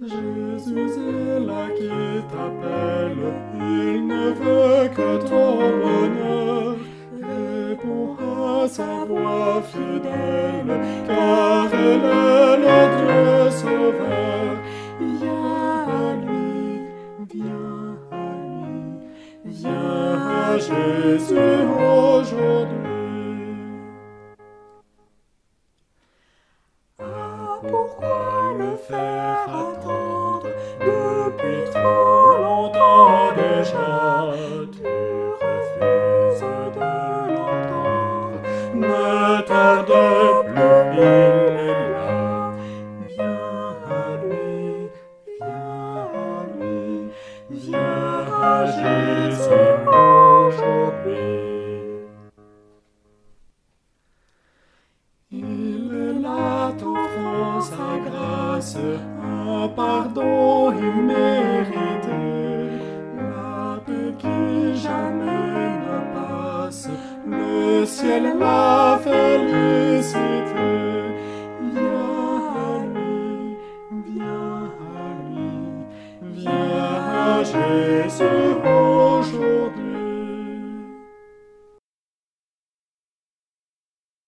Jésus est là qui t'appelle, il ne veut que ton bonheur. Réponds à sa voix fidèle, car elle est le Dieu sauveur. Viens à lui, viens à lui, viens à Jésus aujourd'hui. Pourquoi le faire attendre depuis trop longtemps déjà? Tu refuses de l'entendre, ne tarde plus, il est là. Viens à lui, viens à lui, viens à Jésus aujourd'hui. Grâce, un pardon immérité, la paix qui jamais ne passe, le ciel la félicité. Viens à lui, viens à lui, viens à Jésus